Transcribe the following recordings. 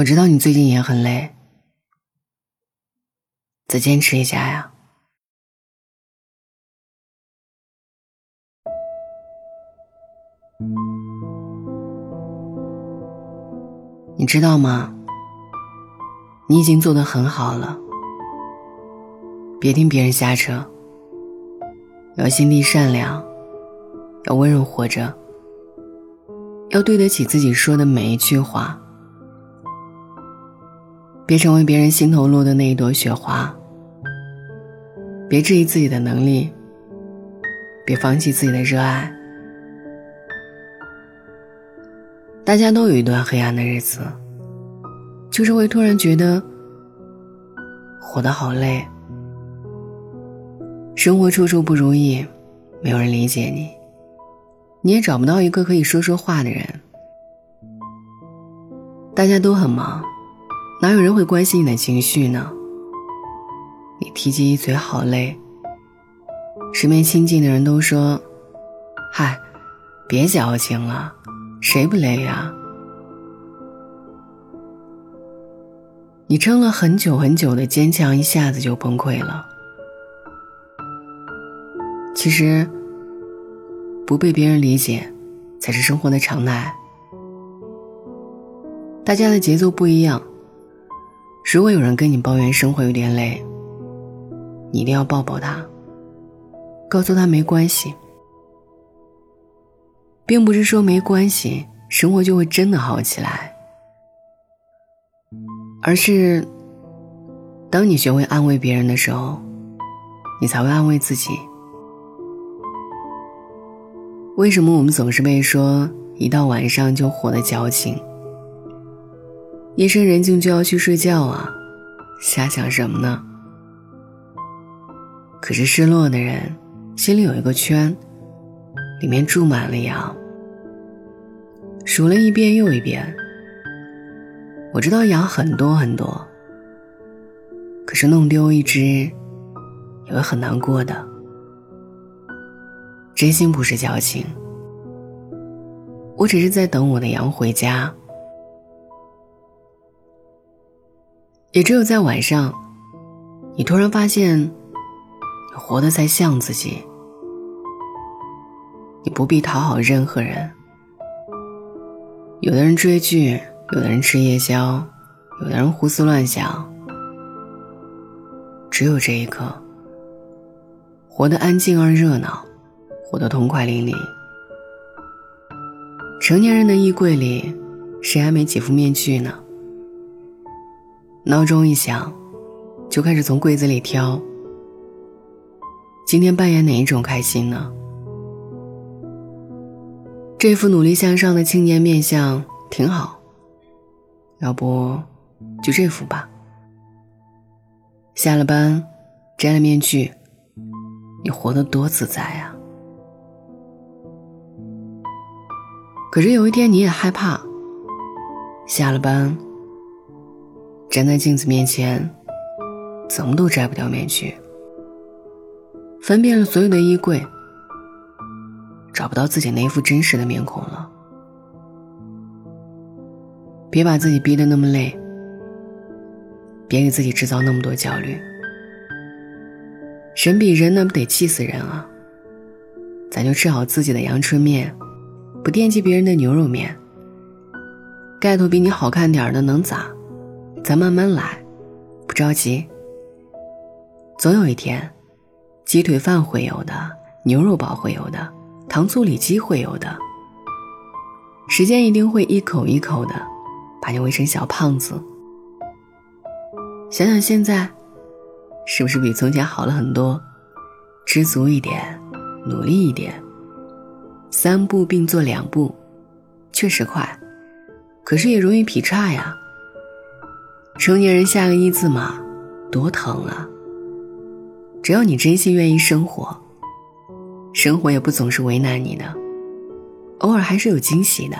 我知道你最近也很累，再坚持一下呀。你知道吗？你已经做得很好了。别听别人瞎扯，要心地善良，要温柔活着，要对得起自己说的每一句话。别成为别人心头落的那一朵雪花。别质疑自己的能力，别放弃自己的热爱。大家都有一段黑暗的日子，就是会突然觉得活得好累，生活处处不如意，没有人理解你，你也找不到一个可以说说话的人。大家都很忙。哪有人会关心你的情绪呢？你提及一嘴好累，身边亲近的人都说：“嗨，别矫情了，谁不累呀？”你撑了很久很久的坚强，一下子就崩溃了。其实，不被别人理解，才是生活的常态。大家的节奏不一样。如果有人跟你抱怨生活有点累，你一定要抱抱他，告诉他没关系，并不是说没关系，生活就会真的好起来，而是，当你学会安慰别人的时候，你才会安慰自己。为什么我们总是被说一到晚上就活得矫情？夜深人静就要去睡觉啊，瞎想什么呢？可是失落的人心里有一个圈，里面住满了羊。数了一遍又一遍，我知道羊很多很多，可是弄丢一只也会很难过的。真心不是矫情，我只是在等我的羊回家。也只有在晚上，你突然发现，你活得才像自己。你不必讨好任何人。有的人追剧，有的人吃夜宵，有的人胡思乱想。只有这一刻，活得安静而热闹，活得痛快淋漓。成年人的衣柜里，谁还没几副面具呢？闹钟一响，就开始从柜子里挑。今天扮演哪一种开心呢？这副努力向上的青年面相挺好，要不就这副吧。下了班，摘了面具，你活得多自在啊！可是有一天你也害怕，下了班。站在镜子面前，怎么都摘不掉面具。翻遍了所有的衣柜，找不到自己那副真实的面孔了。别把自己逼得那么累，别给自己制造那么多焦虑。人比人那不得气死人啊！咱就吃好自己的阳春面，不惦记别人的牛肉面。盖头比你好看点的能咋？咱慢慢来，不着急。总有一天，鸡腿饭会有的，牛肉堡会有的，糖醋里脊会有的。时间一定会一口一口的把你喂成小胖子。想想现在，是不是比从前好了很多？知足一点，努力一点，三步并作两步，确实快，可是也容易劈叉呀。成年人下个一字马，多疼啊！只要你真心愿意生活，生活也不总是为难你的，偶尔还是有惊喜的。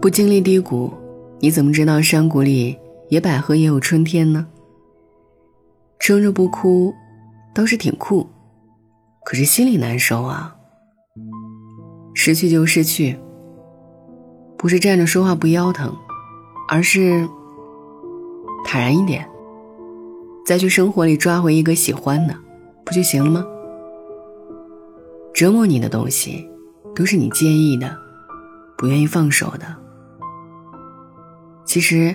不经历低谷，你怎么知道山谷里野百合也有春天呢？撑着不哭，倒是挺酷，可是心里难受啊。失去就失去。不是站着说话不腰疼，而是坦然一点，再去生活里抓回一个喜欢的，不就行了吗？折磨你的东西，都是你介意的，不愿意放手的。其实，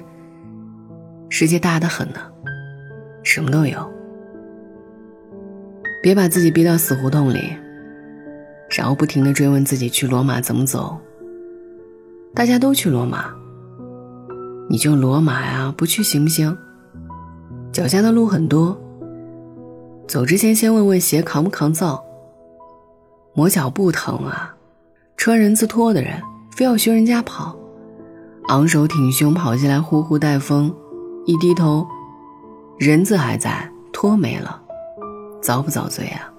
世界大的很呢，什么都有。别把自己逼到死胡同里，然后不停的追问自己去罗马怎么走。大家都去罗马，你就罗马呀，不去行不行？脚下的路很多，走之前先问问鞋扛不扛造。磨脚不疼啊，穿人字拖的人非要学人家跑，昂首挺胸跑进来呼呼带风，一低头，人字还在，拖没了，遭不遭罪啊？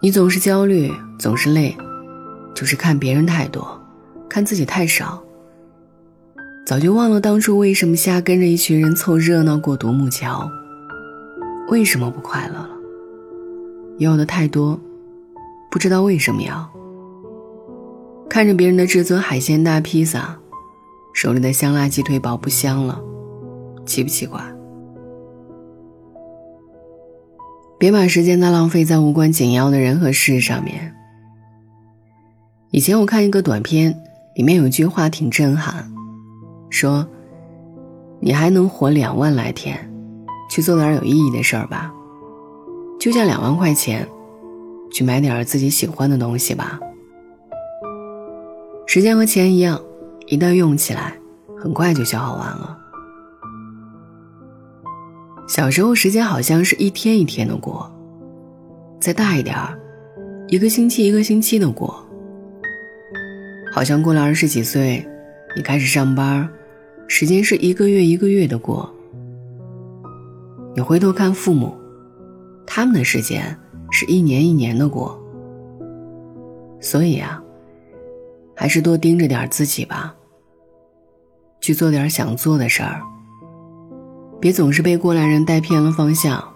你总是焦虑，总是累，就是看别人太多，看自己太少，早就忘了当初为什么瞎跟着一群人凑热闹过独木桥，为什么不快乐了？要的太多，不知道为什么要。看着别人的至尊海鲜大披萨，手里的香辣鸡腿堡不香了，奇不奇怪？别把时间再浪费在无关紧要的人和事上面。以前我看一个短片，里面有句话挺震撼，说：“你还能活两万来天，去做点有意义的事儿吧。”就像两万块钱，去买点自己喜欢的东西吧。时间和钱一样，一旦用起来，很快就消耗完了。小时候，时间好像是一天一天的过；再大一点儿，一个星期一个星期的过。好像过了二十几岁，你开始上班，时间是一个月一个月的过。你回头看父母。他们的时间是一年一年的过，所以啊，还是多盯着点自己吧。去做点想做的事儿，别总是被过来人带偏了方向。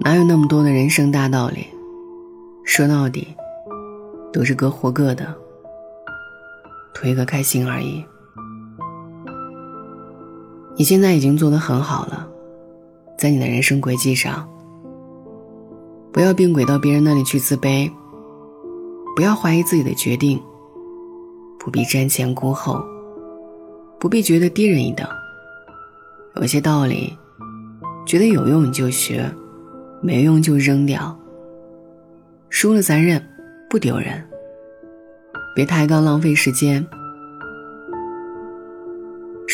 哪有那么多的人生大道理？说到底，都是各活各的，图一个开心而已。你现在已经做得很好了。在你的人生轨迹上，不要并轨到别人那里去自卑，不要怀疑自己的决定，不必瞻前顾后，不必觉得低人一等。有些道理，觉得有用你就学，没用就扔掉。输了咱认，不丢人。别抬杠浪费时间。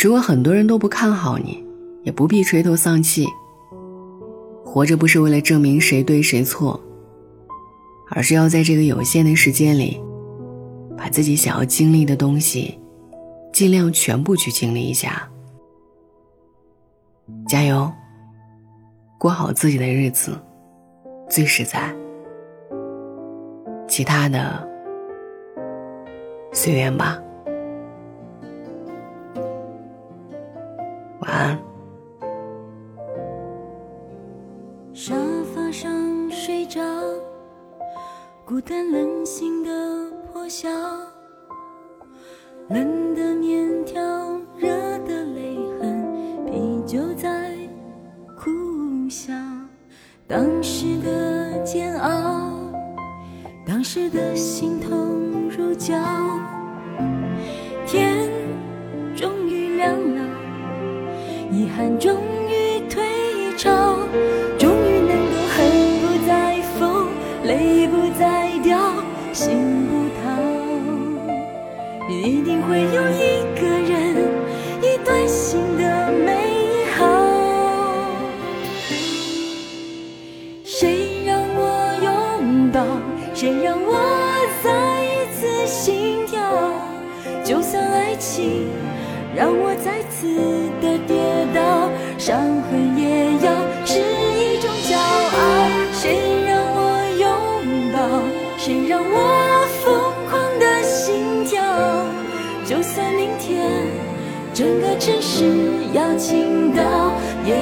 如果很多人都不看好你，也不必垂头丧气。活着不是为了证明谁对谁错，而是要在这个有限的时间里，把自己想要经历的东西，尽量全部去经历一下。加油，过好自己的日子，最实在。其他的，随缘吧。当时的煎熬，当时的心痛如绞。天终于亮了，遗憾终让我疯狂的心跳？就算明天整个城市要倾倒，也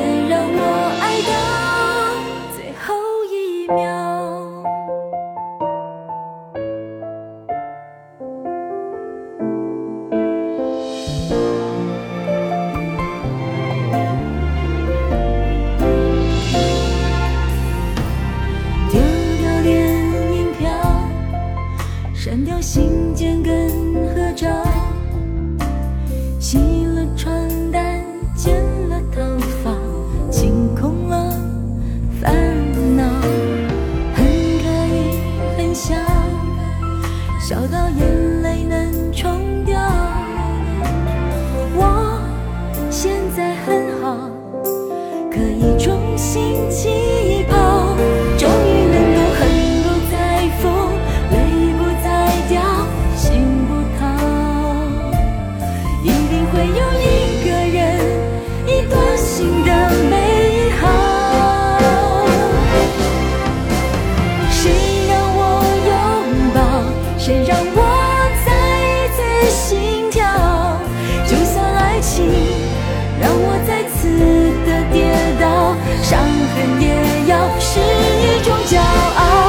伤痕也要是一种骄傲。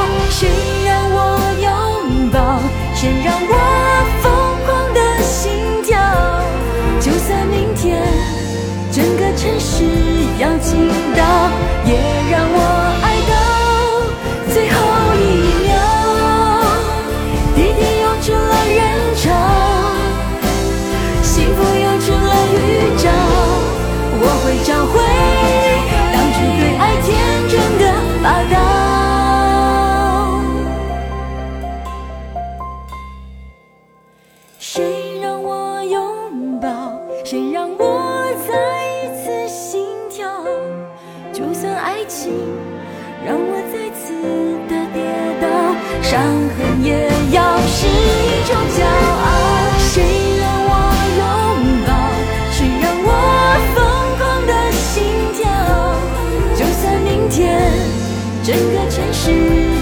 整个城市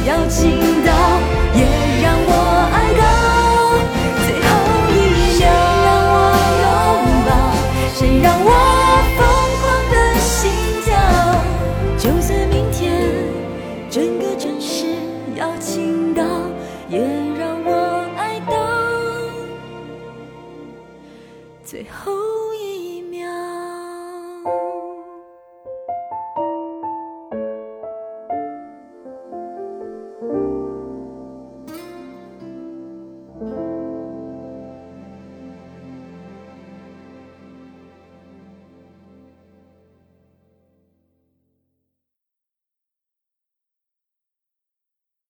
要倾倒，也让我爱到最后一秒。谁让我拥抱？谁让我疯狂的心跳？就算明天整个城市要倾倒，也让我爱到最后。